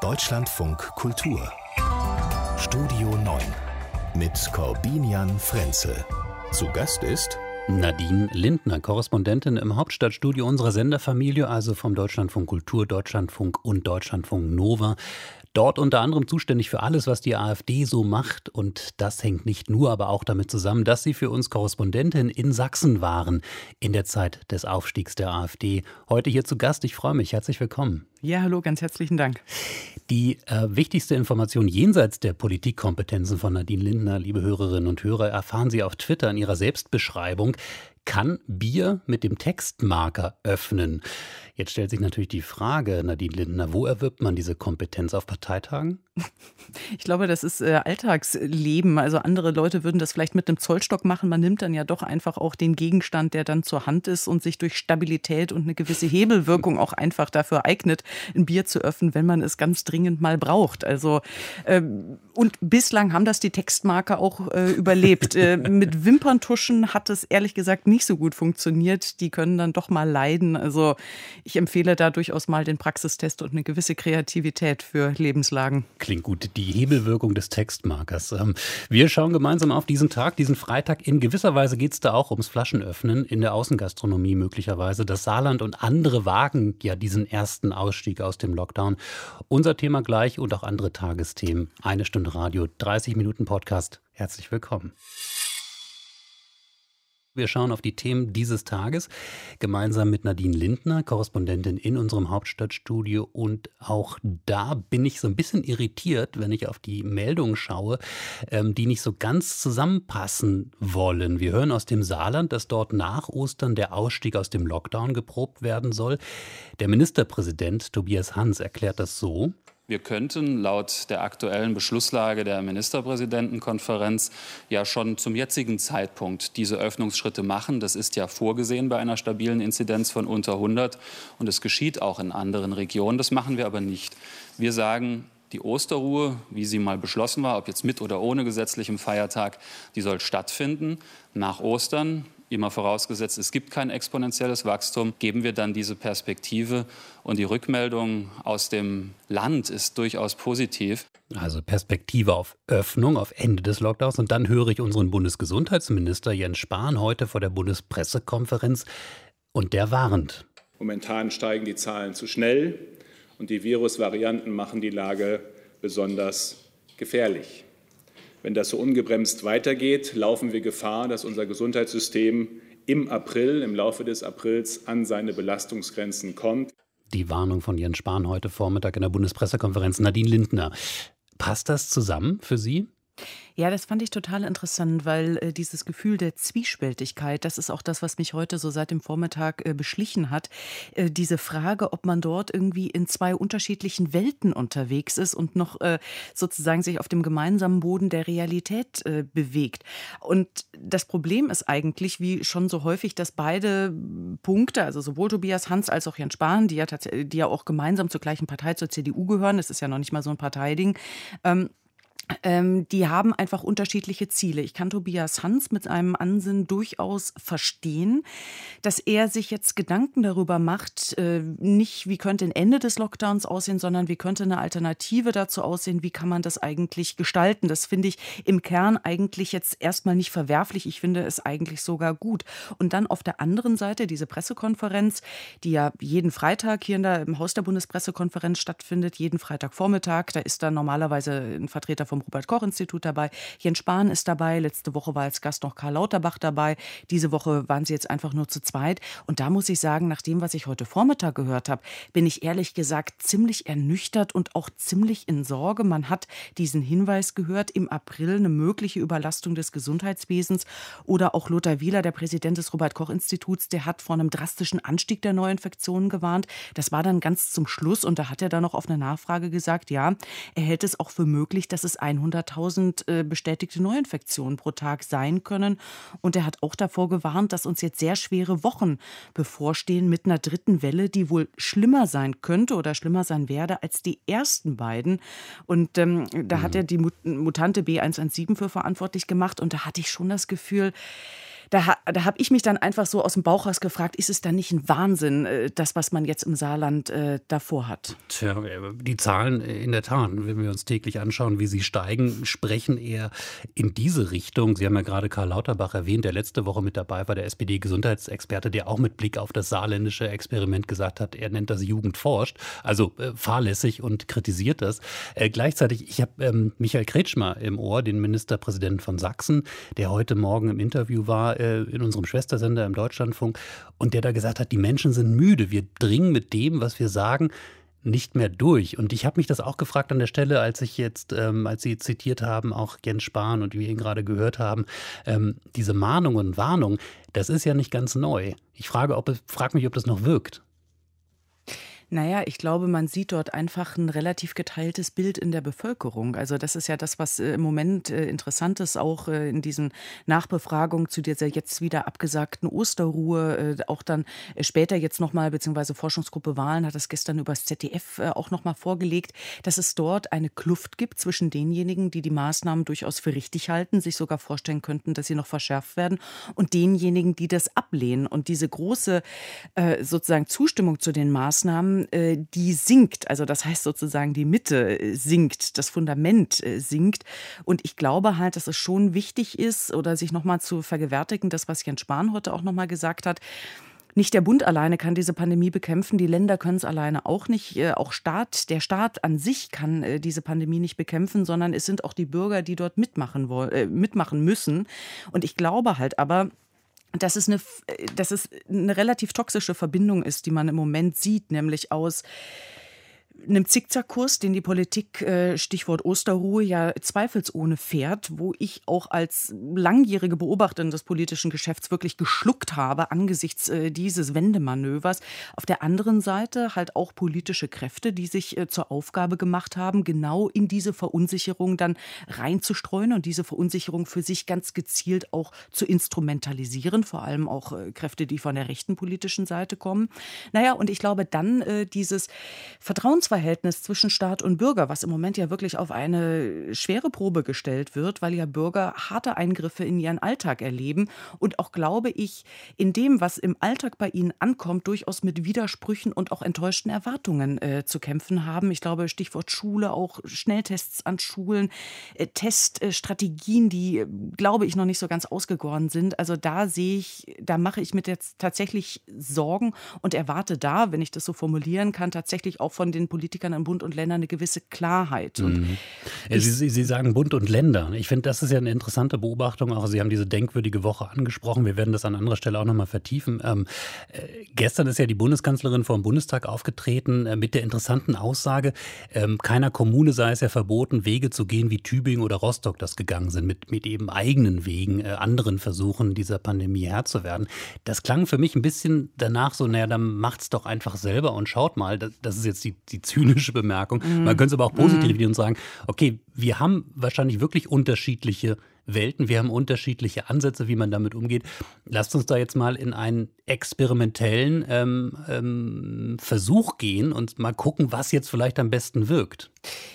Deutschlandfunk Kultur Studio 9 mit Corbinian Frenzel. Zu Gast ist Nadine Lindner, Korrespondentin im Hauptstadtstudio unserer Senderfamilie, also vom Deutschlandfunk Kultur, Deutschlandfunk und Deutschlandfunk Nova. Dort unter anderem zuständig für alles, was die AfD so macht. Und das hängt nicht nur, aber auch damit zusammen, dass Sie für uns Korrespondentin in Sachsen waren in der Zeit des Aufstiegs der AfD. Heute hier zu Gast. Ich freue mich. Herzlich willkommen. Ja, hallo, ganz herzlichen Dank. Die äh, wichtigste Information jenseits der Politikkompetenzen von Nadine Lindner, liebe Hörerinnen und Hörer, erfahren Sie auf Twitter in ihrer Selbstbeschreibung kann Bier mit dem Textmarker öffnen. Jetzt stellt sich natürlich die Frage, Nadine Lindner, wo erwirbt man diese Kompetenz auf Parteitagen? Ich glaube, das ist äh, Alltagsleben. Also andere Leute würden das vielleicht mit einem Zollstock machen. Man nimmt dann ja doch einfach auch den Gegenstand, der dann zur Hand ist und sich durch Stabilität und eine gewisse Hebelwirkung auch einfach dafür eignet, ein Bier zu öffnen, wenn man es ganz dringend mal braucht. Also ähm, und bislang haben das die Textmarker auch äh, überlebt. äh, mit Wimperntuschen hat es ehrlich gesagt nicht so gut funktioniert. Die können dann doch mal leiden. Also ich empfehle da durchaus mal den Praxistest und eine gewisse Kreativität für Lebenslagen. Klingt gut, die Hebelwirkung des Textmarkers. Ähm, wir schauen gemeinsam auf diesen Tag, diesen Freitag. In gewisser Weise geht es da auch ums Flaschenöffnen in der Außengastronomie möglicherweise. Das Saarland und andere wagen ja diesen ersten Ausstieg aus dem Lockdown. Unser Thema gleich und auch andere Tagesthemen. Eine Stunde Radio, 30 Minuten Podcast. Herzlich willkommen. Wir schauen auf die Themen dieses Tages gemeinsam mit Nadine Lindner, Korrespondentin in unserem Hauptstadtstudio. Und auch da bin ich so ein bisschen irritiert, wenn ich auf die Meldungen schaue, ähm, die nicht so ganz zusammenpassen wollen. Wir hören aus dem Saarland, dass dort nach Ostern der Ausstieg aus dem Lockdown geprobt werden soll. Der Ministerpräsident Tobias Hans erklärt das so. Wir könnten laut der aktuellen Beschlusslage der Ministerpräsidentenkonferenz ja schon zum jetzigen Zeitpunkt diese Öffnungsschritte machen. Das ist ja vorgesehen bei einer stabilen Inzidenz von unter 100 und es geschieht auch in anderen Regionen. Das machen wir aber nicht. Wir sagen, die Osterruhe, wie sie mal beschlossen war, ob jetzt mit oder ohne gesetzlichem Feiertag, die soll stattfinden. Nach Ostern immer vorausgesetzt, es gibt kein exponentielles Wachstum, geben wir dann diese Perspektive. Und die Rückmeldung aus dem Land ist durchaus positiv. Also Perspektive auf Öffnung, auf Ende des Lockdowns. Und dann höre ich unseren Bundesgesundheitsminister Jens Spahn heute vor der Bundespressekonferenz. Und der warnt. Momentan steigen die Zahlen zu schnell und die Virusvarianten machen die Lage besonders gefährlich. Wenn das so ungebremst weitergeht, laufen wir Gefahr, dass unser Gesundheitssystem im April, im Laufe des Aprils an seine Belastungsgrenzen kommt. Die Warnung von Jens Spahn heute Vormittag in der Bundespressekonferenz. Nadine Lindner. Passt das zusammen für Sie? Ja, das fand ich total interessant, weil äh, dieses Gefühl der Zwiespältigkeit, das ist auch das, was mich heute so seit dem Vormittag äh, beschlichen hat. Äh, diese Frage, ob man dort irgendwie in zwei unterschiedlichen Welten unterwegs ist und noch äh, sozusagen sich auf dem gemeinsamen Boden der Realität äh, bewegt. Und das Problem ist eigentlich, wie schon so häufig, dass beide Punkte, also sowohl Tobias Hans als auch Jens Spahn, die ja, die ja auch gemeinsam zur gleichen Partei, zur CDU gehören, das ist ja noch nicht mal so ein Parteiding, ähm, ähm, die haben einfach unterschiedliche Ziele. Ich kann Tobias Hans mit seinem Ansinnen durchaus verstehen, dass er sich jetzt Gedanken darüber macht, äh, nicht wie könnte ein Ende des Lockdowns aussehen, sondern wie könnte eine Alternative dazu aussehen, wie kann man das eigentlich gestalten. Das finde ich im Kern eigentlich jetzt erstmal nicht verwerflich. Ich finde es eigentlich sogar gut. Und dann auf der anderen Seite diese Pressekonferenz, die ja jeden Freitag hier in der, im Haus der Bundespressekonferenz stattfindet, jeden Freitagvormittag. Da ist dann normalerweise ein Vertreter vom Robert-Koch-Institut dabei. Jens Spahn ist dabei. Letzte Woche war als Gast noch Karl Lauterbach dabei. Diese Woche waren sie jetzt einfach nur zu zweit. Und da muss ich sagen, nach dem, was ich heute Vormittag gehört habe, bin ich ehrlich gesagt ziemlich ernüchtert und auch ziemlich in Sorge. Man hat diesen Hinweis gehört, im April eine mögliche Überlastung des Gesundheitswesens. Oder auch Lothar Wieler, der Präsident des Robert-Koch-Instituts, der hat vor einem drastischen Anstieg der Neuinfektionen gewarnt. Das war dann ganz zum Schluss. Und da hat er dann noch auf eine Nachfrage gesagt, ja, er hält es auch für möglich, dass es 100.000 äh, bestätigte Neuinfektionen pro Tag sein können. Und er hat auch davor gewarnt, dass uns jetzt sehr schwere Wochen bevorstehen mit einer dritten Welle, die wohl schlimmer sein könnte oder schlimmer sein werde als die ersten beiden. Und ähm, da mhm. hat er die Mutante B117 für verantwortlich gemacht. Und da hatte ich schon das Gefühl, da, da habe ich mich dann einfach so aus dem Bauch raus gefragt, ist es dann nicht ein Wahnsinn, äh, das, was man jetzt im Saarland äh, davor hat? Tja, die Zahlen in der Tat, wenn wir uns täglich anschauen, wie sie steigen, sprechen eher in diese Richtung. Sie haben ja gerade Karl Lauterbach erwähnt, der letzte Woche mit dabei war, der SPD-Gesundheitsexperte, der auch mit Blick auf das saarländische Experiment gesagt hat, er nennt das Jugend forscht, also äh, fahrlässig und kritisiert das. Äh, gleichzeitig, ich habe ähm, Michael Kretschmer im Ohr, den Ministerpräsidenten von Sachsen, der heute Morgen im Interview war äh, in unserem Schwestersender im Deutschlandfunk und der da gesagt hat, die Menschen sind müde. Wir dringen mit dem, was wir sagen, nicht mehr durch. Und ich habe mich das auch gefragt an der Stelle, als ich jetzt, ähm, als Sie zitiert haben, auch Jens Spahn und wir ihn gerade gehört haben, ähm, diese Mahnungen und Warnungen, das ist ja nicht ganz neu. Ich frage, ob, frage mich, ob das noch wirkt. Naja, ich glaube, man sieht dort einfach ein relativ geteiltes Bild in der Bevölkerung. Also das ist ja das, was äh, im Moment äh, interessant ist, auch äh, in diesen Nachbefragungen zu dieser jetzt wieder abgesagten Osterruhe, auch dann später jetzt nochmal, beziehungsweise Forschungsgruppe Wahlen hat das gestern übers ZDF auch nochmal vorgelegt, dass es dort eine Kluft gibt zwischen denjenigen, die die Maßnahmen durchaus für richtig halten, sich sogar vorstellen könnten, dass sie noch verschärft werden, und denjenigen, die das ablehnen. Und diese große sozusagen Zustimmung zu den Maßnahmen, äh, die sinkt. Also das heißt sozusagen, die Mitte äh, sinkt, das Fundament äh, sinkt. Und ich glaube halt, dass es schon wichtig ist, oder sich nochmal zu vergewärtigen, das, was Jens Spahn heute auch nochmal gesagt hat, nicht der Bund alleine kann diese Pandemie bekämpfen, die Länder können es alleine auch nicht. Auch Staat, der Staat an sich kann diese Pandemie nicht bekämpfen, sondern es sind auch die Bürger, die dort mitmachen, wollen, mitmachen müssen. Und ich glaube halt aber, dass es, eine, dass es eine relativ toxische Verbindung ist, die man im Moment sieht, nämlich aus einem Zickzackkurs, den die Politik, äh, Stichwort Osterruhe, ja zweifelsohne fährt, wo ich auch als langjährige Beobachterin des politischen Geschäfts wirklich geschluckt habe angesichts äh, dieses Wendemanövers. Auf der anderen Seite halt auch politische Kräfte, die sich äh, zur Aufgabe gemacht haben, genau in diese Verunsicherung dann reinzustreuen und diese Verunsicherung für sich ganz gezielt auch zu instrumentalisieren, vor allem auch Kräfte, die von der rechten politischen Seite kommen. Naja, und ich glaube dann dieses Vertrauens Verhältnis zwischen Staat und Bürger, was im Moment ja wirklich auf eine schwere Probe gestellt wird, weil ja Bürger harte Eingriffe in ihren Alltag erleben und auch, glaube ich, in dem, was im Alltag bei ihnen ankommt, durchaus mit Widersprüchen und auch enttäuschten Erwartungen äh, zu kämpfen haben. Ich glaube, Stichwort Schule, auch Schnelltests an Schulen, äh, Teststrategien, die, äh, glaube ich, noch nicht so ganz ausgegoren sind. Also da sehe ich, da mache ich mir jetzt tatsächlich Sorgen und erwarte da, wenn ich das so formulieren kann, tatsächlich auch von den Politikern, Politikern in Bund und Ländern eine gewisse Klarheit. Mhm. Ja, Sie, Sie, sagen Bund und Länder. Ich finde, das ist ja eine interessante Beobachtung. Auch Sie haben diese denkwürdige Woche angesprochen. Wir werden das an anderer Stelle auch nochmal vertiefen. Ähm, äh, gestern ist ja die Bundeskanzlerin vor dem Bundestag aufgetreten äh, mit der interessanten Aussage, ähm, keiner Kommune sei es ja verboten, Wege zu gehen, wie Tübingen oder Rostock das gegangen sind, mit, mit eben eigenen Wegen, äh, anderen Versuchen, dieser Pandemie Herr zu werden. Das klang für mich ein bisschen danach so, naja, dann macht's doch einfach selber und schaut mal, das, das ist jetzt die, die zynische Bemerkung. Mhm. Man könnte es aber auch positiv mhm. und sagen, okay, wir haben wahrscheinlich wirklich unterschiedliche Welten, wir haben unterschiedliche Ansätze, wie man damit umgeht. Lasst uns da jetzt mal in einen experimentellen ähm, ähm, Versuch gehen und mal gucken, was jetzt vielleicht am besten wirkt.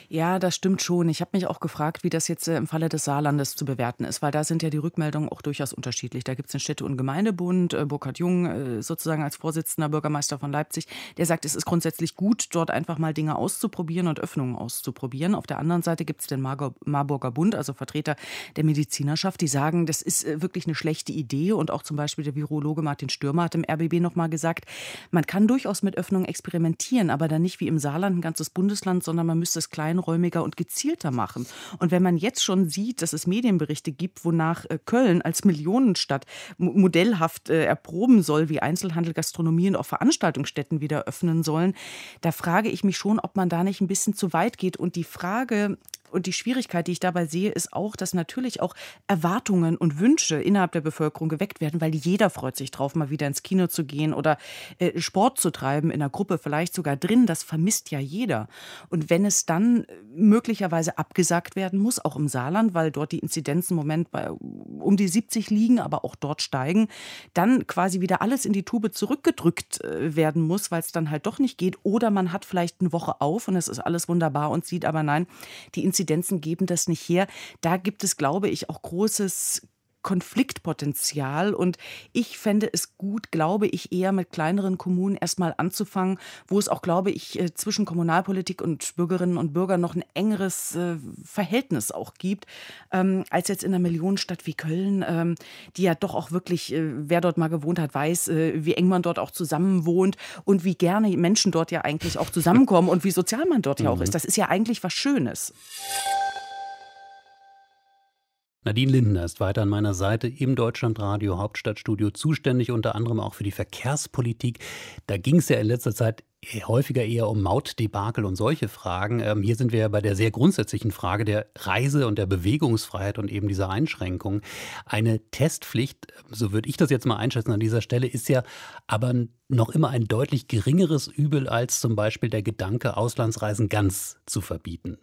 Ja, das stimmt schon. Ich habe mich auch gefragt, wie das jetzt äh, im Falle des Saarlandes zu bewerten ist, weil da sind ja die Rückmeldungen auch durchaus unterschiedlich. Da gibt es den Städte- und Gemeindebund, äh, Burkhard Jung äh, sozusagen als Vorsitzender Bürgermeister von Leipzig, der sagt, es ist grundsätzlich gut, dort einfach mal Dinge auszuprobieren und Öffnungen auszuprobieren. Auf der anderen Seite gibt es den Marburger Bund, also Vertreter der Medizinerschaft, die sagen, das ist wirklich eine schlechte Idee. Und auch zum Beispiel der Virologe Martin Stürmer hat im RBB nochmal gesagt, man kann durchaus mit Öffnungen experimentieren, aber dann nicht wie im Saarland ein ganzes Bundesland, sondern man müsste es kleinräumiger und gezielter machen. Und wenn man jetzt schon sieht, dass es Medienberichte gibt, wonach äh, Köln als Millionenstadt modellhaft äh, erproben soll, wie Einzelhandel, Gastronomie und auch Veranstaltungsstätten wieder öffnen sollen, da frage ich mich schon, ob man da nicht ein bisschen zu weit geht. Und die Frage, und die Schwierigkeit, die ich dabei sehe, ist auch, dass natürlich auch Erwartungen und Wünsche innerhalb der Bevölkerung geweckt werden, weil jeder freut sich drauf, mal wieder ins Kino zu gehen oder äh, Sport zu treiben in der Gruppe, vielleicht sogar drin. Das vermisst ja jeder. Und wenn es dann möglicherweise abgesagt werden muss, auch im Saarland, weil dort die Inzidenzen im Moment bei um die 70 liegen, aber auch dort steigen, dann quasi wieder alles in die Tube zurückgedrückt äh, werden muss, weil es dann halt doch nicht geht. Oder man hat vielleicht eine Woche auf und es ist alles wunderbar und sieht aber nein, die Inzidenzen geben das nicht her. Da gibt es, glaube ich, auch großes Konfliktpotenzial. Und ich fände es gut, glaube ich, eher mit kleineren Kommunen erstmal anzufangen, wo es auch, glaube ich, äh, zwischen Kommunalpolitik und Bürgerinnen und Bürgern noch ein engeres äh, Verhältnis auch gibt, ähm, als jetzt in einer Millionenstadt wie Köln, ähm, die ja doch auch wirklich, äh, wer dort mal gewohnt hat, weiß, wie eng man dort auch zusammen wohnt und wie gerne Menschen dort ja eigentlich auch zusammenkommen und wie sozial man dort ja auch mhm. ist. Das ist ja eigentlich was Schönes. Nadine Lindner ist weiter an meiner Seite im Deutschlandradio Hauptstadtstudio zuständig, unter anderem auch für die Verkehrspolitik. Da ging es ja in letzter Zeit häufiger eher um Mautdebakel und solche Fragen. Ähm, hier sind wir ja bei der sehr grundsätzlichen Frage der Reise- und der Bewegungsfreiheit und eben dieser Einschränkungen. Eine Testpflicht, so würde ich das jetzt mal einschätzen an dieser Stelle, ist ja aber noch immer ein deutlich geringeres Übel als zum Beispiel der Gedanke, Auslandsreisen ganz zu verbieten.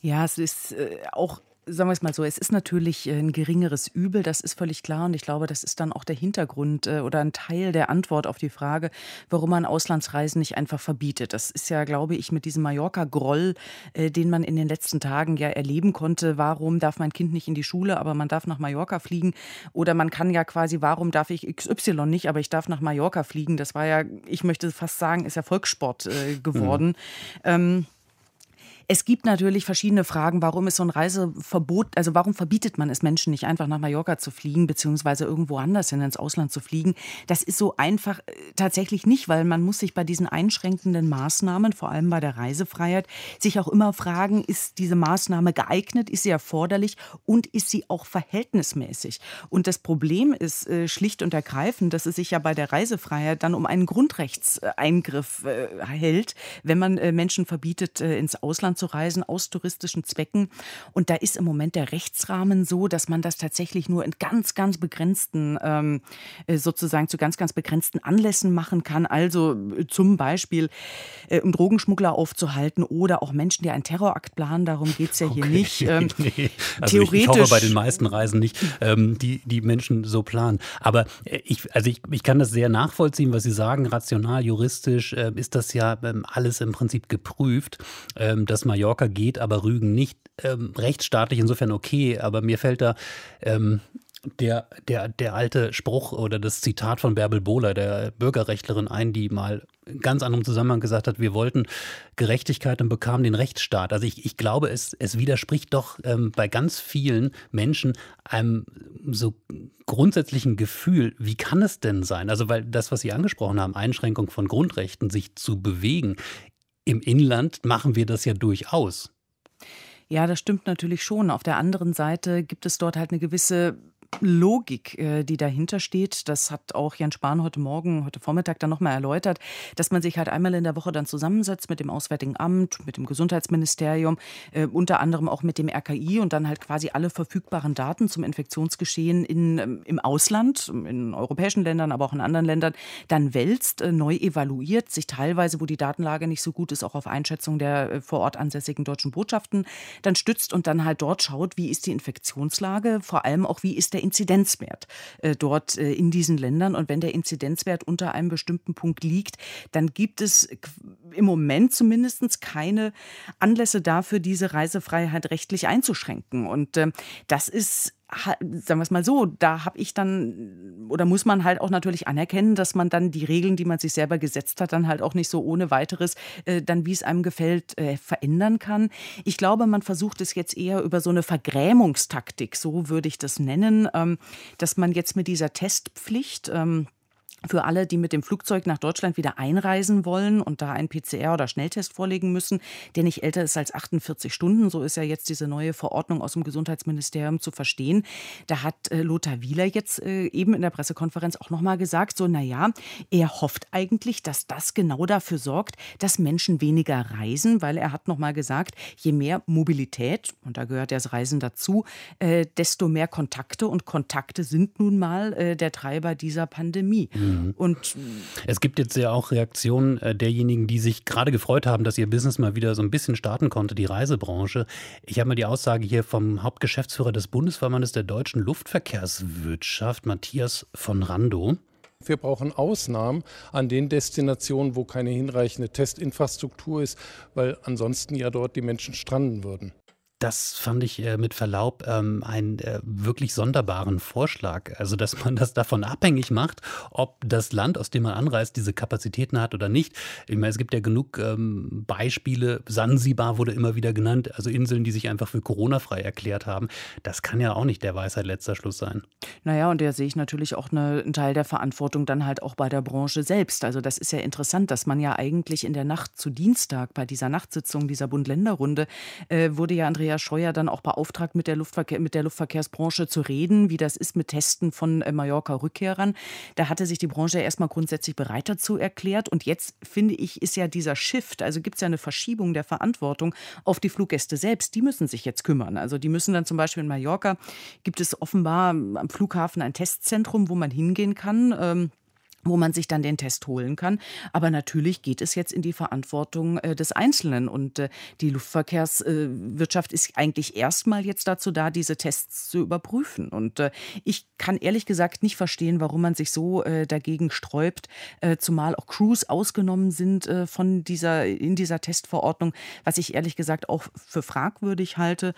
Ja, es ist äh, auch sagen wir es mal so, es ist natürlich äh, ein geringeres Übel, das ist völlig klar. Und ich glaube, das ist dann auch der Hintergrund äh, oder ein Teil der Antwort auf die Frage, warum man Auslandsreisen nicht einfach verbietet. Das ist ja, glaube ich, mit diesem Mallorca-Groll, äh, den man in den letzten Tagen ja erleben konnte. Warum darf mein Kind nicht in die Schule, aber man darf nach Mallorca fliegen? Oder man kann ja quasi, warum darf ich XY nicht, aber ich darf nach Mallorca fliegen? Das war ja, ich möchte fast sagen, ist ja Volkssport geworden. Mhm. Ähm, es gibt natürlich verschiedene Fragen, warum ist so ein Reiseverbot, also warum verbietet man es Menschen nicht einfach nach Mallorca zu fliegen, beziehungsweise irgendwo anders hin ins Ausland zu fliegen? Das ist so einfach äh, tatsächlich nicht, weil man muss sich bei diesen einschränkenden Maßnahmen, vor allem bei der Reisefreiheit, sich auch immer fragen, ist diese Maßnahme geeignet, ist sie erforderlich und ist sie auch verhältnismäßig? Und das Problem ist äh, schlicht und ergreifend, dass es sich ja bei der Reisefreiheit dann um einen Grundrechtseingriff äh, hält, wenn man äh, Menschen verbietet, äh, ins Ausland Ausland zu reisen aus touristischen Zwecken. Und da ist im Moment der Rechtsrahmen so, dass man das tatsächlich nur in ganz, ganz begrenzten, ähm, äh, sozusagen zu ganz, ganz begrenzten Anlässen machen kann. Also äh, zum Beispiel, äh, um Drogenschmuggler aufzuhalten oder auch Menschen, die einen Terrorakt planen. Darum geht es ja hier okay. nicht. Ähm, nee. also theoretisch. Ich, ich, hoffe bei den meisten Reisen nicht, ähm, die die Menschen so planen. Aber äh, ich, also ich, ich kann das sehr nachvollziehen, was Sie sagen. Rational, juristisch äh, ist das ja ähm, alles im Prinzip geprüft, ähm, Mallorca geht, aber Rügen nicht. Ähm, rechtsstaatlich insofern okay, aber mir fällt da ähm, der, der, der alte Spruch oder das Zitat von Bärbel Bohler, der Bürgerrechtlerin, ein, die mal ganz anderem Zusammenhang gesagt hat, wir wollten Gerechtigkeit und bekamen den Rechtsstaat. Also ich, ich glaube, es, es widerspricht doch ähm, bei ganz vielen Menschen einem so grundsätzlichen Gefühl, wie kann es denn sein? Also weil das, was Sie angesprochen haben, Einschränkung von Grundrechten, sich zu bewegen, im Inland machen wir das ja durchaus. Ja, das stimmt natürlich schon. Auf der anderen Seite gibt es dort halt eine gewisse Logik, äh, die dahinter steht. Das hat auch Jan Spahn heute Morgen, heute Vormittag dann nochmal erläutert, dass man sich halt einmal in der Woche dann zusammensetzt mit dem Auswärtigen Amt, mit dem Gesundheitsministerium, äh, unter anderem auch mit dem RKI und dann halt quasi alle verfügbaren Daten zum Infektionsgeschehen in, ähm, im Ausland, in europäischen Ländern, aber auch in anderen Ländern, dann wälzt, äh, neu evaluiert, sich teilweise, wo die Datenlage nicht so gut ist, auch auf Einschätzung der vor Ort ansässigen deutschen Botschaften dann stützt und dann halt dort schaut, wie ist die Infektionslage, vor allem auch, wie ist der Inzidenzwert äh, dort äh, in diesen Ländern. Und wenn der Inzidenzwert unter einem bestimmten Punkt liegt, dann gibt es im Moment zumindest keine Anlässe dafür, diese Reisefreiheit rechtlich einzuschränken. Und äh, das ist sagen wir es mal so, da habe ich dann oder muss man halt auch natürlich anerkennen, dass man dann die Regeln, die man sich selber gesetzt hat, dann halt auch nicht so ohne weiteres äh, dann, wie es einem gefällt, äh, verändern kann. Ich glaube, man versucht es jetzt eher über so eine Vergrämungstaktik, so würde ich das nennen, ähm, dass man jetzt mit dieser Testpflicht ähm, für alle, die mit dem Flugzeug nach Deutschland wieder einreisen wollen und da einen PCR- oder Schnelltest vorlegen müssen, der nicht älter ist als 48 Stunden. So ist ja jetzt diese neue Verordnung aus dem Gesundheitsministerium zu verstehen. Da hat äh, Lothar Wieler jetzt äh, eben in der Pressekonferenz auch nochmal gesagt, so, naja, er hofft eigentlich, dass das genau dafür sorgt, dass Menschen weniger reisen, weil er hat nochmal gesagt, je mehr Mobilität, und da gehört das Reisen dazu, äh, desto mehr Kontakte und Kontakte sind nun mal der Treiber dieser Pandemie. Mhm. Mhm. Und es gibt jetzt ja auch Reaktionen äh, derjenigen, die sich gerade gefreut haben, dass ihr Business mal wieder so ein bisschen starten konnte, die Reisebranche. Ich habe mal die Aussage hier vom Hauptgeschäftsführer des Bundesverbandes der deutschen Luftverkehrswirtschaft, Matthias von Rando. Wir brauchen Ausnahmen an den Destinationen, wo keine hinreichende Testinfrastruktur ist, weil ansonsten ja dort die Menschen stranden würden. Das fand ich äh, mit Verlaub ähm, einen äh, wirklich sonderbaren Vorschlag. Also, dass man das davon abhängig macht, ob das Land, aus dem man anreist, diese Kapazitäten hat oder nicht. Ich meine, es gibt ja genug ähm, Beispiele. Sansibar wurde immer wieder genannt, also Inseln, die sich einfach für Corona-frei erklärt haben. Das kann ja auch nicht der Weisheit letzter Schluss sein. Naja, und da sehe ich natürlich auch eine, einen Teil der Verantwortung dann halt auch bei der Branche selbst. Also, das ist ja interessant, dass man ja eigentlich in der Nacht zu Dienstag bei dieser Nachtsitzung dieser Bund-Länder-Runde äh, wurde ja Andrea Scheuer dann auch beauftragt, mit der, Luftverkehr, mit der Luftverkehrsbranche zu reden, wie das ist mit Testen von äh, Mallorca-Rückkehrern. Da hatte sich die Branche erstmal grundsätzlich bereit dazu erklärt. Und jetzt, finde ich, ist ja dieser Shift, also gibt es ja eine Verschiebung der Verantwortung auf die Fluggäste selbst. Die müssen sich jetzt kümmern. Also die müssen dann zum Beispiel in Mallorca, gibt es offenbar am Flughafen ein Testzentrum, wo man hingehen kann. Ähm, wo man sich dann den Test holen kann. Aber natürlich geht es jetzt in die Verantwortung äh, des Einzelnen. Und äh, die Luftverkehrswirtschaft äh, ist eigentlich erstmal jetzt dazu da, diese Tests zu überprüfen. Und äh, ich kann ehrlich gesagt nicht verstehen, warum man sich so äh, dagegen sträubt, äh, zumal auch Crews ausgenommen sind von dieser, in dieser Testverordnung, was ich ehrlich gesagt auch für fragwürdig halte.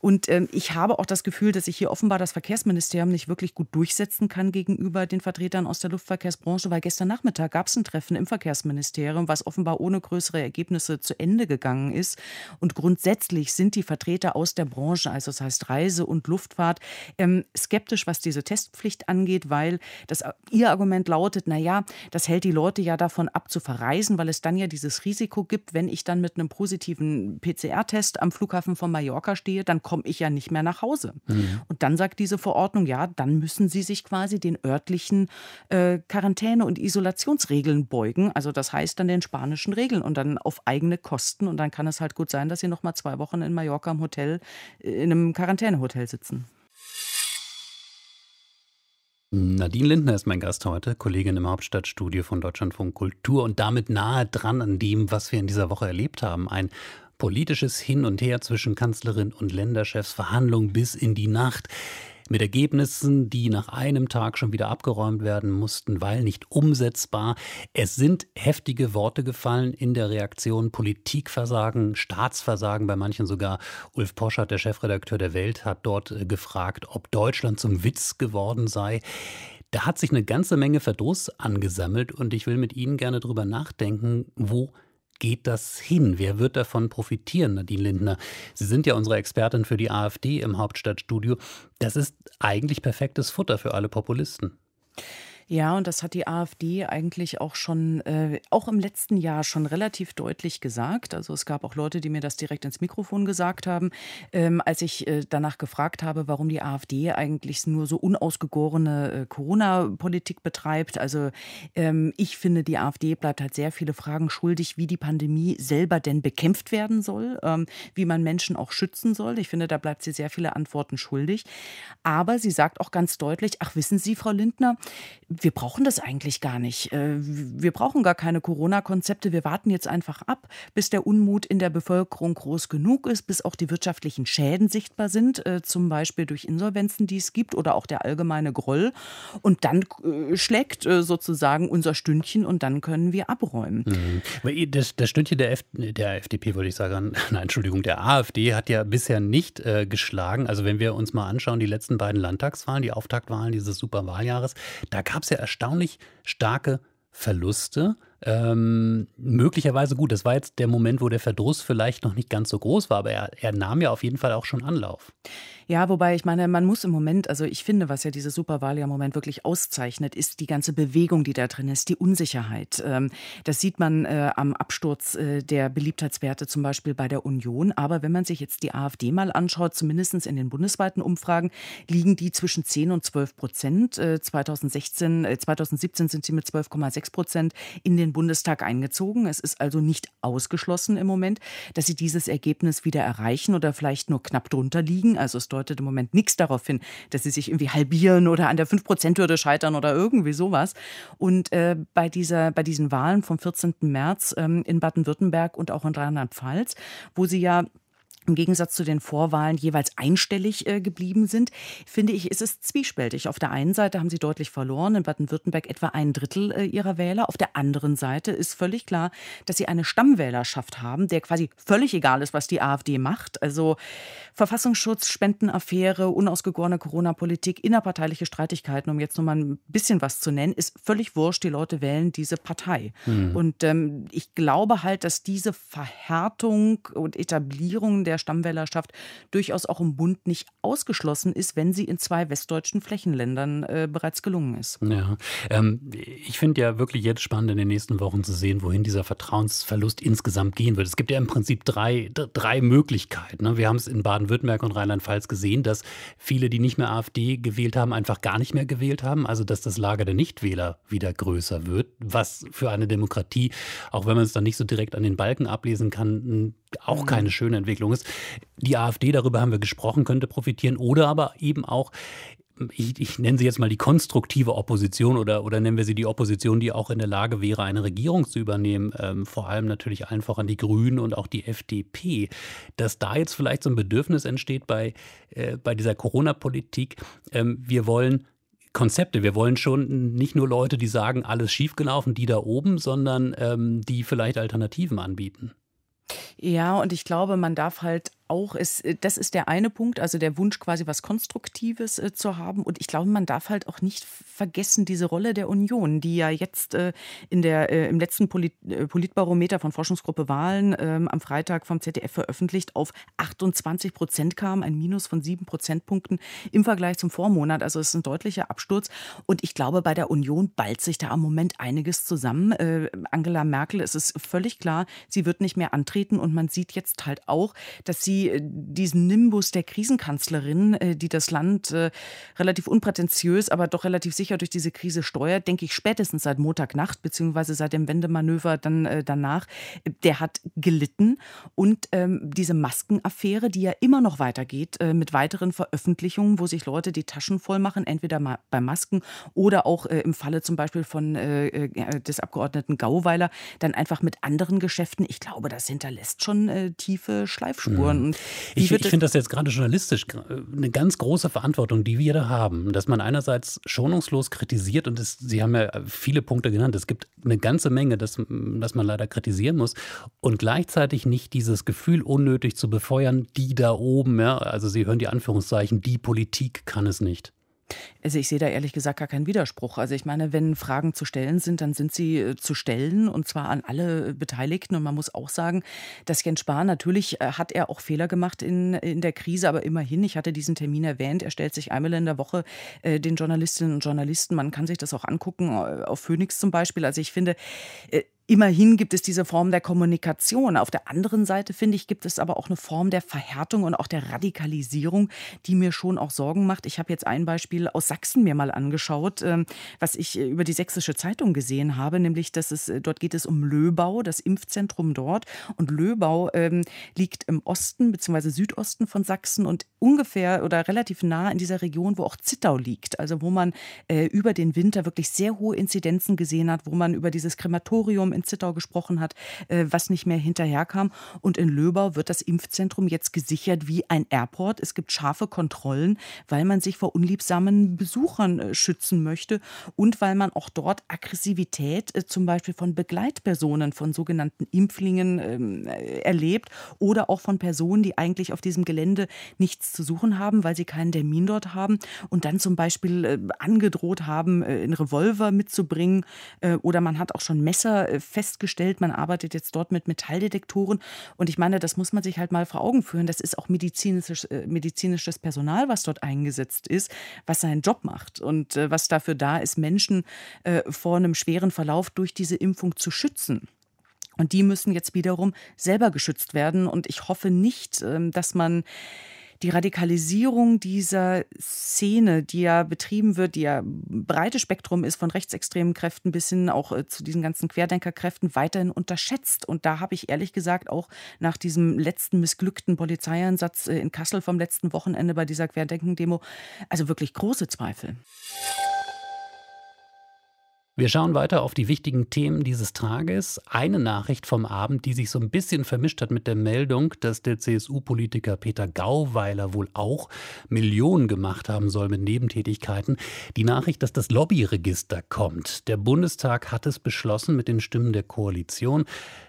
Und ähm, ich habe auch das Gefühl, dass sich hier offenbar das Verkehrsministerium nicht wirklich gut durchsetzen kann gegenüber den Vertretern aus der Luftverkehrsbranche, weil gestern Nachmittag gab es ein Treffen im Verkehrsministerium, was offenbar ohne größere Ergebnisse zu Ende gegangen ist. Und grundsätzlich sind die Vertreter aus der Branche, also das heißt Reise und Luftfahrt, ähm, skeptisch, was diese Testpflicht angeht, weil das, ihr Argument lautet, naja, das hält die Leute ja davon ab zu verreisen, weil es dann ja dieses Risiko gibt, wenn ich dann mit einem positiven PCR-Test am Flughafen von Mallorca stehe, dann komme ich ja nicht mehr nach Hause. Mhm. Und dann sagt diese Verordnung, ja, dann müssen Sie sich quasi den örtlichen äh, Quarantäne- und Isolationsregeln beugen. Also das heißt dann den spanischen Regeln und dann auf eigene Kosten. Und dann kann es halt gut sein, dass Sie noch mal zwei Wochen in Mallorca im Hotel, äh, in einem Quarantänehotel sitzen. Nadine Lindner ist mein Gast heute, Kollegin im Hauptstadtstudio von Deutschlandfunk Kultur und damit nahe dran an dem, was wir in dieser Woche erlebt haben. Ein Politisches Hin und Her zwischen Kanzlerin und Länderchefs, Verhandlungen bis in die Nacht. Mit Ergebnissen, die nach einem Tag schon wieder abgeräumt werden mussten, weil nicht umsetzbar. Es sind heftige Worte gefallen in der Reaktion. Politikversagen, Staatsversagen, bei manchen sogar. Ulf Poschert, der Chefredakteur der Welt, hat dort äh, gefragt, ob Deutschland zum Witz geworden sei. Da hat sich eine ganze Menge Verdruss angesammelt und ich will mit Ihnen gerne drüber nachdenken, wo geht das hin? Wer wird davon profitieren, Nadine Lindner? Sie sind ja unsere Expertin für die AfD im Hauptstadtstudio. Das ist eigentlich perfektes Futter für alle Populisten. Ja, und das hat die AfD eigentlich auch schon, äh, auch im letzten Jahr schon relativ deutlich gesagt. Also es gab auch Leute, die mir das direkt ins Mikrofon gesagt haben, ähm, als ich äh, danach gefragt habe, warum die AfD eigentlich nur so unausgegorene äh, Corona-Politik betreibt. Also ähm, ich finde, die AfD bleibt halt sehr viele Fragen schuldig, wie die Pandemie selber denn bekämpft werden soll, ähm, wie man Menschen auch schützen soll. Ich finde, da bleibt sie sehr viele Antworten schuldig. Aber sie sagt auch ganz deutlich, ach wissen Sie, Frau Lindner, wir brauchen das eigentlich gar nicht. Äh, wir brauchen gar keine Corona-Konzepte. Wir warten jetzt einfach ab, bis der Unmut in der Bevölkerung groß genug ist, bis auch die wirtschaftlichen Schäden sichtbar sind, äh, zum Beispiel durch Insolvenzen, die es gibt oder auch der allgemeine Groll. Und dann äh, schlägt sozusagen unser Stündchen und dann können wir abräumen. Mhm. Das, das Stündchen der, F der FDP, würde ich sagen, nein, Entschuldigung, der AfD hat ja bisher nicht äh, geschlagen. Also wenn wir uns mal anschauen, die letzten beiden Landtagswahlen, die Auftaktwahlen dieses Superwahljahres, da gab es ja erstaunlich starke Verluste. Ähm, möglicherweise gut, das war jetzt der Moment, wo der Verdruss vielleicht noch nicht ganz so groß war, aber er, er nahm ja auf jeden Fall auch schon Anlauf. Ja, wobei ich meine, man muss im Moment, also ich finde, was ja diese im Moment wirklich auszeichnet, ist die ganze Bewegung, die da drin ist, die Unsicherheit. Ähm, das sieht man äh, am Absturz äh, der Beliebtheitswerte zum Beispiel bei der Union. Aber wenn man sich jetzt die AfD mal anschaut, zumindest in den bundesweiten Umfragen, liegen die zwischen 10 und 12 Prozent. 2016, äh, 2017 sind sie mit 12,6 Prozent in den Bundestag eingezogen. Es ist also nicht ausgeschlossen im Moment, dass sie dieses Ergebnis wieder erreichen oder vielleicht nur knapp drunter liegen. Also es deutet im Moment nichts darauf hin, dass sie sich irgendwie halbieren oder an der 5%-Hürde scheitern oder irgendwie sowas. Und äh, bei, dieser, bei diesen Wahlen vom 14. März ähm, in Baden-Württemberg und auch in Rheinland-Pfalz, wo sie ja im Gegensatz zu den Vorwahlen jeweils einstellig äh, geblieben sind, finde ich, ist es zwiespältig. Auf der einen Seite haben sie deutlich verloren, in Baden-Württemberg etwa ein Drittel äh, ihrer Wähler. Auf der anderen Seite ist völlig klar, dass sie eine Stammwählerschaft haben, der quasi völlig egal ist, was die AfD macht. Also Verfassungsschutz, Spendenaffäre, unausgegorene Corona-Politik, innerparteiliche Streitigkeiten, um jetzt nur mal ein bisschen was zu nennen, ist völlig wurscht. Die Leute wählen diese Partei. Mhm. Und ähm, ich glaube halt, dass diese Verhärtung und Etablierung der Stammwählerschaft durchaus auch im Bund nicht ausgeschlossen ist, wenn sie in zwei westdeutschen Flächenländern äh, bereits gelungen ist. Ja, ähm, ich finde ja wirklich jetzt spannend in den nächsten Wochen zu sehen, wohin dieser Vertrauensverlust insgesamt gehen wird. Es gibt ja im Prinzip drei, drei Möglichkeiten. Ne? Wir haben es in Baden-Württemberg und Rheinland-Pfalz gesehen, dass viele, die nicht mehr AfD gewählt haben, einfach gar nicht mehr gewählt haben. Also dass das Lager der Nichtwähler wieder größer wird, was für eine Demokratie, auch wenn man es dann nicht so direkt an den Balken ablesen kann, auch mhm. keine schöne Entwicklung ist. Die AfD, darüber haben wir gesprochen, könnte profitieren oder aber eben auch ich, ich, nenne sie jetzt mal die konstruktive Opposition oder, oder nennen wir sie die Opposition, die auch in der Lage wäre, eine Regierung zu übernehmen, ähm, vor allem natürlich einfach an die Grünen und auch die FDP, dass da jetzt vielleicht so ein Bedürfnis entsteht bei, äh, bei dieser Corona-Politik. Ähm, wir wollen Konzepte. Wir wollen schon nicht nur Leute, die sagen, alles schiefgelaufen, die da oben, sondern ähm, die vielleicht Alternativen anbieten. Ja, und ich glaube, man darf halt auch, ist, äh, das ist der eine Punkt, also der Wunsch quasi was Konstruktives äh, zu haben. Und ich glaube, man darf halt auch nicht vergessen diese Rolle der Union, die ja jetzt äh, in der, äh, im letzten Polit, äh, Politbarometer von Forschungsgruppe Wahlen ähm, am Freitag vom ZDF veröffentlicht auf 28 Prozent kam, ein Minus von sieben Prozentpunkten im Vergleich zum Vormonat. Also es ist ein deutlicher Absturz. Und ich glaube, bei der Union ballt sich da im Moment einiges zusammen. Äh, Angela Merkel, es ist völlig klar, sie wird nicht mehr antreten. Und man sieht jetzt halt auch, dass sie äh, diesen Nimbus der Krisenkanzlerin, äh, die das Land äh, relativ unprätentiös, aber doch relativ sicher durch diese Krise steuert, denke ich spätestens seit Montagnacht, beziehungsweise seit dem Wendemanöver dann danach, der hat gelitten. Und ähm, diese Maskenaffäre, die ja immer noch weitergeht, mit weiteren Veröffentlichungen, wo sich Leute die Taschen voll machen, entweder bei Masken oder auch im Falle zum Beispiel von des Abgeordneten Gauweiler, dann einfach mit anderen Geschäften. Ich glaube, das hinterlässt schon tiefe Schleifspuren. Mhm. Ich, ich finde das jetzt gerade journalistisch eine ganz große Verantwortung, die wir da haben, dass man einerseits schonungslos kritisiert und es, Sie haben ja viele Punkte genannt. Es gibt eine ganze Menge, das, das man leider kritisieren muss und gleichzeitig nicht dieses Gefühl unnötig zu befeuern, die da oben, ja, also Sie hören die Anführungszeichen, die Politik kann es nicht. Also ich sehe da ehrlich gesagt gar keinen Widerspruch. Also ich meine, wenn Fragen zu stellen sind, dann sind sie äh, zu stellen und zwar an alle Beteiligten. Und man muss auch sagen, dass Jens Spahn natürlich äh, hat er auch Fehler gemacht in, in der Krise, aber immerhin, ich hatte diesen Termin erwähnt, er stellt sich einmal in der Woche äh, den Journalistinnen und Journalisten, man kann sich das auch angucken, auf Phoenix zum Beispiel. Also ich finde, Immerhin gibt es diese Form der Kommunikation. Auf der anderen Seite, finde ich, gibt es aber auch eine Form der Verhärtung und auch der Radikalisierung, die mir schon auch Sorgen macht. Ich habe jetzt ein Beispiel aus Sachsen mir mal angeschaut, ähm, was ich äh, über die Sächsische Zeitung gesehen habe, nämlich, dass es, äh, dort geht es um Löbau, das Impfzentrum dort. Und Löbau ähm, liegt im Osten bzw. Südosten von Sachsen und ungefähr oder relativ nah in dieser Region, wo auch Zittau liegt. Also wo man äh, über den Winter wirklich sehr hohe Inzidenzen gesehen hat, wo man über dieses Krematorium in Zittau gesprochen hat, äh, was nicht mehr hinterherkam. Und in Löbau wird das Impfzentrum jetzt gesichert wie ein Airport. Es gibt scharfe Kontrollen, weil man sich vor unliebsamen Besuchern äh, schützen möchte und weil man auch dort Aggressivität äh, zum Beispiel von Begleitpersonen, von sogenannten Impflingen ähm, erlebt oder auch von Personen, die eigentlich auf diesem Gelände nichts zu suchen haben, weil sie keinen Termin dort haben und dann zum Beispiel angedroht haben, einen Revolver mitzubringen oder man hat auch schon Messer festgestellt, man arbeitet jetzt dort mit Metalldetektoren. Und ich meine, das muss man sich halt mal vor Augen führen. Das ist auch medizinisches, äh, medizinisches Personal, was dort eingesetzt ist, was seinen Job macht und äh, was dafür da ist, Menschen äh, vor einem schweren Verlauf durch diese Impfung zu schützen. Und die müssen jetzt wiederum selber geschützt werden. Und ich hoffe nicht, ähm, dass man die Radikalisierung dieser Szene, die ja betrieben wird, die ja breites Spektrum ist von rechtsextremen Kräften bis hin auch äh, zu diesen ganzen Querdenkerkräften weiterhin unterschätzt. Und da habe ich ehrlich gesagt auch nach diesem letzten missglückten Polizeieinsatz äh, in Kassel vom letzten Wochenende bei dieser Querdenken-Demo also wirklich große Zweifel. Wir schauen weiter auf die wichtigen Themen dieses Tages. Eine Nachricht vom Abend, die sich so ein bisschen vermischt hat mit der Meldung, dass der CSU-Politiker Peter Gauweiler wohl auch Millionen gemacht haben soll mit Nebentätigkeiten. Die Nachricht, dass das Lobbyregister kommt. Der Bundestag hat es beschlossen mit den Stimmen der Koalition.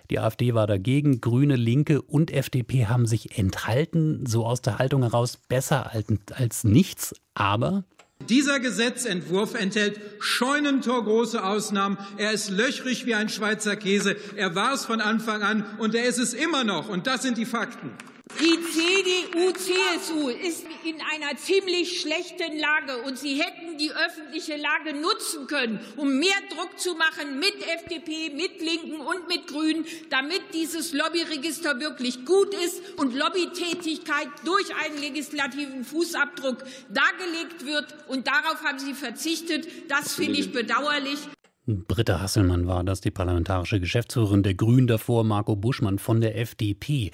Die AfD war dagegen, Grüne, Linke und FDP haben sich enthalten, so aus der Haltung heraus besser als nichts. Aber dieser Gesetzentwurf enthält scheunentorgroße Ausnahmen. Er ist löchrig wie ein Schweizer Käse. Er war es von Anfang an und er ist es immer noch. Und das sind die Fakten. Die CDU-CSU ist in einer ziemlich schlechten Lage und sie hätten die öffentliche Lage nutzen können, um mehr Druck zu machen mit FDP, mit Linken und mit Grünen, damit dieses Lobbyregister wirklich gut ist und Lobbytätigkeit durch einen legislativen Fußabdruck dargelegt wird. Und darauf haben sie verzichtet. Das finde ich bedauerlich. Britta Hasselmann war das, die parlamentarische Geschäftsführerin der Grünen davor, Marco Buschmann von der FDP.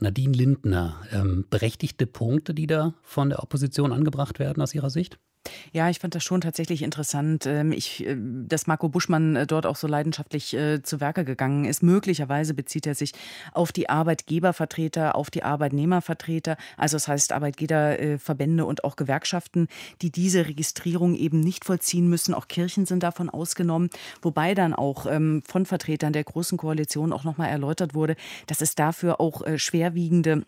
Nadine Lindner, ähm, berechtigte Punkte, die da von der Opposition angebracht werden aus Ihrer Sicht? Ja, ich fand das schon tatsächlich interessant, ähm, ich, äh, dass Marco Buschmann äh, dort auch so leidenschaftlich äh, zu Werke gegangen ist. Möglicherweise bezieht er sich auf die Arbeitgebervertreter, auf die Arbeitnehmervertreter, also das heißt Arbeitgeberverbände und auch Gewerkschaften, die diese Registrierung eben nicht vollziehen müssen. Auch Kirchen sind davon ausgenommen, wobei dann auch ähm, von Vertretern der Großen Koalition auch nochmal erläutert wurde, dass es dafür auch schwerwiegende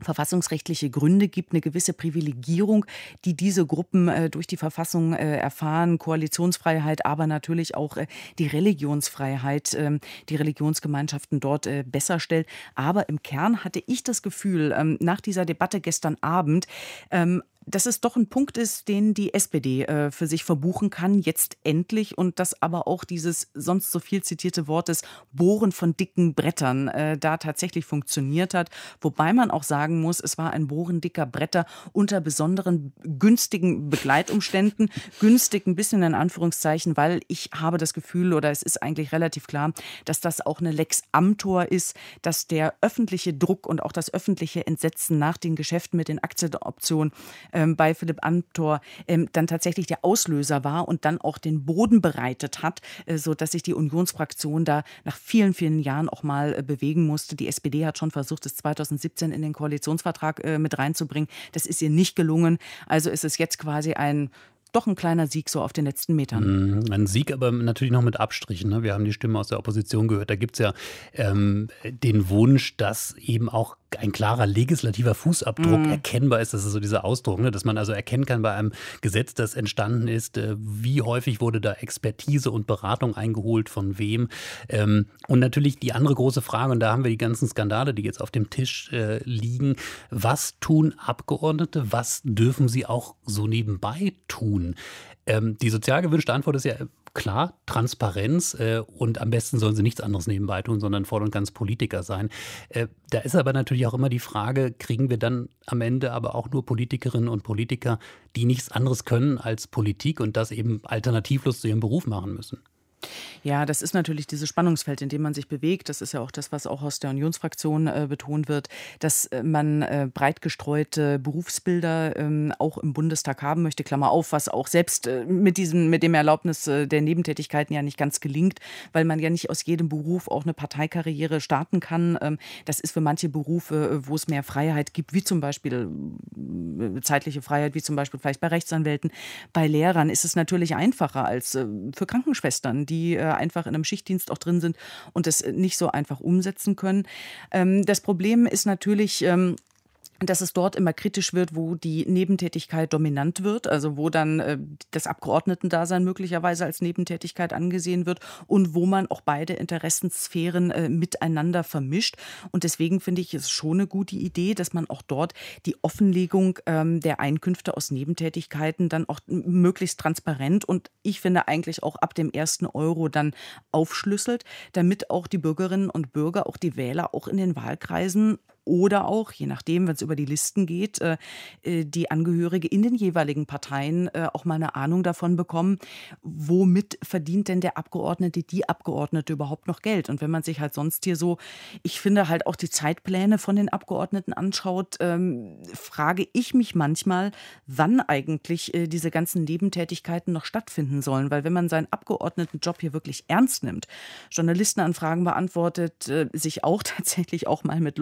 verfassungsrechtliche Gründe gibt, eine gewisse Privilegierung, die diese Gruppen äh, durch die Verfassung äh, erfahren, Koalitionsfreiheit, aber natürlich auch äh, die Religionsfreiheit, ähm, die Religionsgemeinschaften dort äh, besser stellt. Aber im Kern hatte ich das Gefühl, ähm, nach dieser Debatte gestern Abend, ähm, dass es doch ein Punkt ist, den die SPD äh, für sich verbuchen kann, jetzt endlich, und dass aber auch dieses sonst so viel zitierte Wort des Bohren von dicken Brettern äh, da tatsächlich funktioniert hat. Wobei man auch sagen muss, es war ein Bohren dicker Bretter unter besonderen günstigen Begleitumständen. Günstig ein bisschen in Anführungszeichen, weil ich habe das Gefühl, oder es ist eigentlich relativ klar, dass das auch eine Lex Amtor ist, dass der öffentliche Druck und auch das öffentliche Entsetzen nach den Geschäften mit den Aktienoptionen ähm, bei Philipp Amthor ähm, dann tatsächlich der Auslöser war und dann auch den Boden bereitet hat, äh, sodass sich die Unionsfraktion da nach vielen, vielen Jahren auch mal äh, bewegen musste. Die SPD hat schon versucht, es 2017 in den Koalitionsvertrag äh, mit reinzubringen. Das ist ihr nicht gelungen. Also ist es jetzt quasi ein doch ein kleiner Sieg so auf den letzten Metern. Mm, ein Sieg, aber natürlich noch mit Abstrichen. Ne? Wir haben die Stimme aus der Opposition gehört. Da gibt es ja ähm, den Wunsch, dass eben auch ein klarer legislativer Fußabdruck mm. erkennbar ist. Das ist so dieser Ausdruck, ne? dass man also erkennen kann bei einem Gesetz, das entstanden ist, äh, wie häufig wurde da Expertise und Beratung eingeholt, von wem. Ähm, und natürlich die andere große Frage, und da haben wir die ganzen Skandale, die jetzt auf dem Tisch äh, liegen. Was tun Abgeordnete? Was dürfen sie auch so nebenbei tun? Ähm, die sozial gewünschte Antwort ist ja klar, Transparenz äh, und am besten sollen sie nichts anderes nebenbei tun, sondern voll und ganz Politiker sein. Äh, da ist aber natürlich auch immer die Frage, kriegen wir dann am Ende aber auch nur Politikerinnen und Politiker, die nichts anderes können als Politik und das eben alternativlos zu ihrem Beruf machen müssen? Ja, das ist natürlich dieses Spannungsfeld, in dem man sich bewegt. Das ist ja auch das, was auch aus der Unionsfraktion äh, betont wird, dass äh, man äh, breit gestreute Berufsbilder ähm, auch im Bundestag haben möchte. Klammer auf, was auch selbst äh, mit diesem, mit dem Erlaubnis äh, der Nebentätigkeiten ja nicht ganz gelingt, weil man ja nicht aus jedem Beruf auch eine Parteikarriere starten kann. Ähm, das ist für manche Berufe, äh, wo es mehr Freiheit gibt, wie zum Beispiel zeitliche Freiheit, wie zum Beispiel vielleicht bei Rechtsanwälten. Bei Lehrern ist es natürlich einfacher als für Krankenschwestern die äh, einfach in einem Schichtdienst auch drin sind und das nicht so einfach umsetzen können. Ähm, das Problem ist natürlich, ähm, dass es dort immer kritisch wird, wo die Nebentätigkeit dominant wird, also wo dann äh, das Abgeordnetendasein möglicherweise als Nebentätigkeit angesehen wird und wo man auch beide Interessensphären äh, miteinander vermischt. Und deswegen finde ich es schon eine gute Idee, dass man auch dort die Offenlegung ähm, der Einkünfte aus Nebentätigkeiten dann auch möglichst transparent und ich finde eigentlich auch ab dem ersten Euro dann aufschlüsselt, damit auch die Bürgerinnen und Bürger, auch die Wähler auch in den Wahlkreisen oder auch, je nachdem, wenn es über die Listen geht, äh, äh, die Angehörige in den jeweiligen Parteien äh, auch mal eine Ahnung davon bekommen, womit verdient denn der Abgeordnete, die Abgeordnete überhaupt noch Geld. Und wenn man sich halt sonst hier so, ich finde halt auch die Zeitpläne von den Abgeordneten anschaut, ähm, frage ich mich manchmal, wann eigentlich diese ganzen Nebentätigkeiten noch stattfinden sollen. Weil wenn man seinen Abgeordnetenjob hier wirklich ernst nimmt, Journalistenanfragen beantwortet, sich auch tatsächlich auch mal mit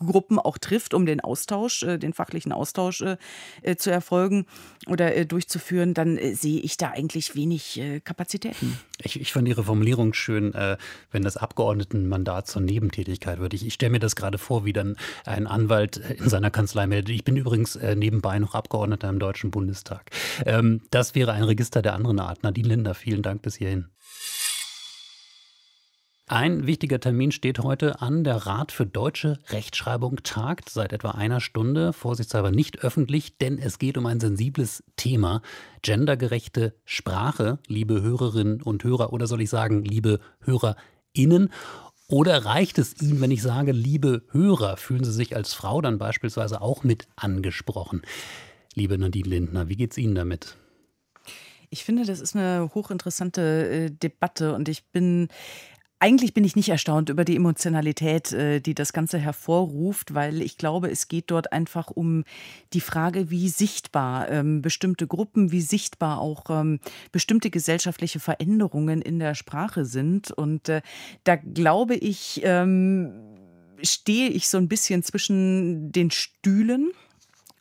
Lobbygruppen auch trifft, um den Austausch, äh, den fachlichen Austausch äh, äh, zu erfolgen oder durchzuführen, dann sehe ich da eigentlich wenig Kapazitäten. Ich, ich fand Ihre Formulierung schön, wenn das Abgeordnetenmandat zur Nebentätigkeit wird. Ich, ich stelle mir das gerade vor, wie dann ein Anwalt in seiner Kanzlei meldet. Ich bin übrigens nebenbei noch Abgeordneter im Deutschen Bundestag. Ähm, das wäre ein Register der anderen Art. Nadine Linder, vielen Dank bis hierhin. Ein wichtiger Termin steht heute an. Der Rat für deutsche Rechtschreibung tagt seit etwa einer Stunde, vorsichtshalber nicht öffentlich, denn es geht um ein sensibles Thema. Gendergerechte Sprache, liebe Hörerinnen und Hörer, oder soll ich sagen, liebe HörerInnen. Oder reicht es Ihnen, wenn ich sage, liebe Hörer, fühlen Sie sich als Frau dann beispielsweise auch mit angesprochen? Liebe Nadine Lindner, wie geht es Ihnen damit? Ich finde, das ist eine hochinteressante äh, Debatte und ich bin eigentlich bin ich nicht erstaunt über die Emotionalität, äh, die das Ganze hervorruft, weil ich glaube, es geht dort einfach um die Frage, wie sichtbar ähm, bestimmte Gruppen, wie sichtbar auch ähm, bestimmte gesellschaftliche Veränderungen in der Sprache sind. Und äh, da glaube ich, ähm, stehe ich so ein bisschen zwischen den Stühlen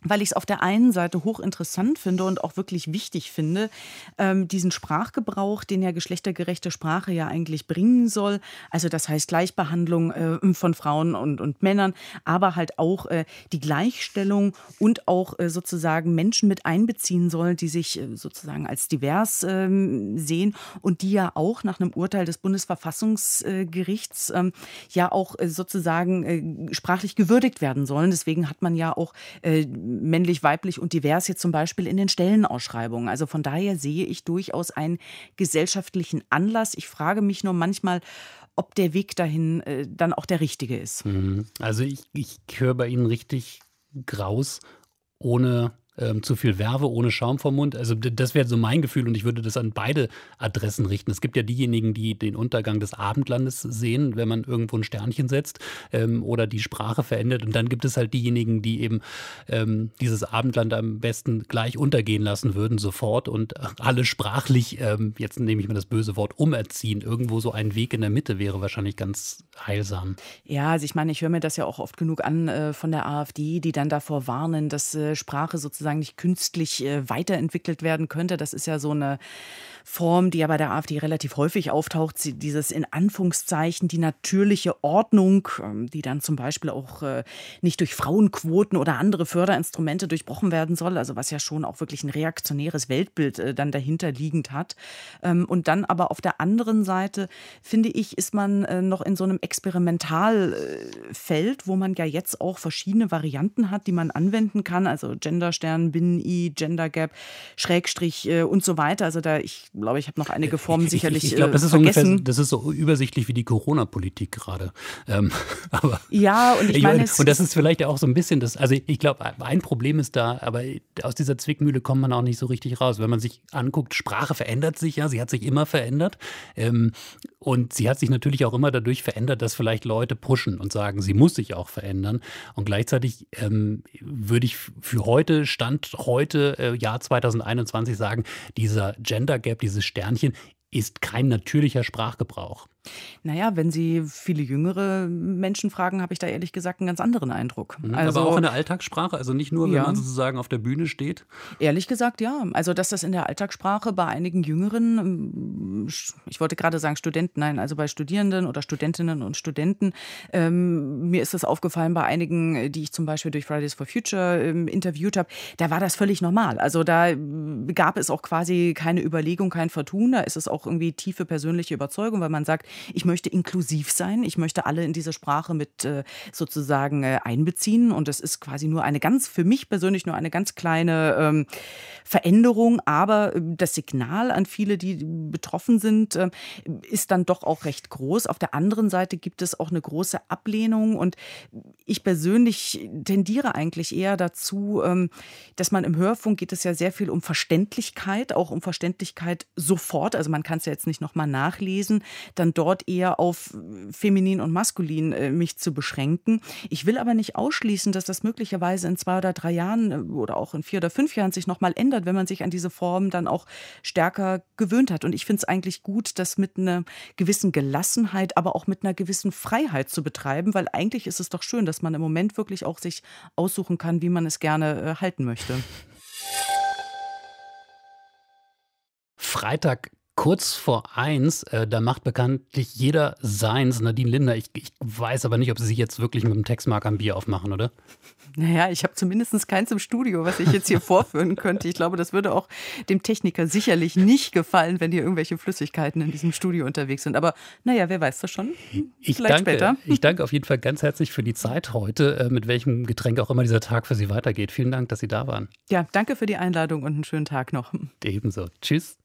weil ich es auf der einen Seite hochinteressant finde und auch wirklich wichtig finde, ähm, diesen Sprachgebrauch, den ja geschlechtergerechte Sprache ja eigentlich bringen soll. Also das heißt Gleichbehandlung äh, von Frauen und, und Männern, aber halt auch äh, die Gleichstellung und auch äh, sozusagen Menschen mit einbeziehen soll, die sich äh, sozusagen als divers ähm, sehen und die ja auch nach einem Urteil des Bundesverfassungsgerichts ähm, ja auch äh, sozusagen äh, sprachlich gewürdigt werden sollen. Deswegen hat man ja auch männlich, weiblich und divers jetzt zum Beispiel in den Stellenausschreibungen. Also von daher sehe ich durchaus einen gesellschaftlichen Anlass. Ich frage mich nur manchmal, ob der Weg dahin äh, dann auch der richtige ist. Mhm. Also ich, ich höre bei Ihnen richtig Graus ohne ähm, zu viel Werbe ohne Schaum vom Mund. Also das wäre so mein Gefühl und ich würde das an beide Adressen richten. Es gibt ja diejenigen, die den Untergang des Abendlandes sehen, wenn man irgendwo ein Sternchen setzt ähm, oder die Sprache verändert. Und dann gibt es halt diejenigen, die eben ähm, dieses Abendland am besten gleich untergehen lassen würden, sofort und alle sprachlich, ähm, jetzt nehme ich mal das böse Wort, umerziehen. Irgendwo so ein Weg in der Mitte wäre wahrscheinlich ganz heilsam. Ja, also ich meine, ich höre mir das ja auch oft genug an äh, von der AfD, die dann davor warnen, dass äh, Sprache sozusagen sozusagen nicht künstlich äh, weiterentwickelt werden könnte. Das ist ja so eine Form, die ja bei der AfD relativ häufig auftaucht, dieses in Anführungszeichen die natürliche Ordnung, ähm, die dann zum Beispiel auch äh, nicht durch Frauenquoten oder andere Förderinstrumente durchbrochen werden soll, also was ja schon auch wirklich ein reaktionäres Weltbild äh, dann dahinter liegend hat. Ähm, und dann aber auf der anderen Seite, finde ich, ist man noch in so einem Experimentalfeld, wo man ja jetzt auch verschiedene Varianten hat, die man anwenden kann, also Genderstern, Binnen-I, Gender Gap, Schrägstrich und so weiter. Also da, ich glaube, ich habe noch einige Formen sicherlich Ich, ich glaube, das ist vergessen. ungefähr, das ist so übersichtlich wie die Corona-Politik gerade. Ähm, aber ja, und ich, ich meine, und das ist vielleicht auch so ein bisschen das. Also ich glaube, ein Problem ist da, aber aus dieser Zwickmühle kommt man auch nicht so richtig raus. Wenn man sich anguckt, Sprache verändert sich ja, sie hat sich immer verändert. Ähm, und sie hat sich natürlich auch immer dadurch verändert, dass vielleicht Leute pushen und sagen, sie muss sich auch verändern. Und gleichzeitig ähm, würde ich für heute, Stand heute, äh, Jahr 2021 sagen, dieser Gender Gap, dieses Sternchen, ist kein natürlicher Sprachgebrauch. Naja, wenn Sie viele jüngere Menschen fragen, habe ich da ehrlich gesagt einen ganz anderen Eindruck. Mhm, also, aber auch in der Alltagssprache, also nicht nur, wenn ja. man sozusagen auf der Bühne steht? Ehrlich gesagt, ja. Also, dass das in der Alltagssprache bei einigen Jüngeren, ähm, ich wollte gerade sagen Studenten, nein, also bei Studierenden oder Studentinnen und Studenten, ähm, mir ist das aufgefallen bei einigen, die ich zum Beispiel durch Fridays for Future ähm, interviewt habe, da war das völlig normal. Also, da gab es auch quasi keine Überlegung, kein Vertun, da ist es auch irgendwie tiefe persönliche Überzeugung, weil man sagt, Ich möchte inklusiv sein. Ich möchte alle in diese Sprache mit äh, sozusagen äh, einbeziehen. Und das ist quasi nur eine ganz, für mich persönlich nur eine ganz kleine ähm, Veränderung. Aber äh, das Signal an viele, die betroffen sind, äh, ist dann doch auch recht groß. Auf der anderen Seite gibt es auch eine große Ablehnung. Und ich persönlich tendiere eigentlich eher dazu, ähm, dass man im Hörfunk geht es ja sehr viel um Verständlichkeit, auch um Verständlichkeit sofort. Also man kann es ja jetzt nicht nochmal nachlesen, dann dort eher auf feminin und maskulin äh, mich zu beschränken. Ich will aber nicht ausschließen, dass das möglicherweise in zwei oder drei Jahren äh, oder auch in vier oder fünf Jahren sich nochmal ändert, wenn man sich an diese Form dann auch stärker gewöhnt hat. Und ich finde es eigentlich gut, das mit einer gewissen Gelassenheit, aber auch mit einer gewissen Freiheit zu betreiben, weil eigentlich ist es doch schön, dass man im Moment wirklich auch sich aussuchen kann, wie man es gerne äh, halten möchte. Freitag kurz vor eins, äh, da macht bekanntlich jeder seins. Nadine Linder, ich, ich, weiß aber nicht, ob Sie sich jetzt wirklich mit dem Textmark am Bier aufmachen, oder? Naja, ich habe zumindest keins im Studio, was ich jetzt hier vorführen könnte. Ich glaube, das würde auch dem Techniker sicherlich nicht gefallen, wenn hier irgendwelche Flüssigkeiten in diesem Studio unterwegs sind. Aber naja, wer weiß das schon? Ich Vielleicht danke, später. Ich danke auf jeden Fall ganz herzlich für die Zeit heute, äh, mit welchem Getränk auch immer dieser Tag für Sie weitergeht. Vielen Dank, dass Sie da waren. Ja, danke für die Einladung und einen schönen Tag noch. Ebenso. Tschüss.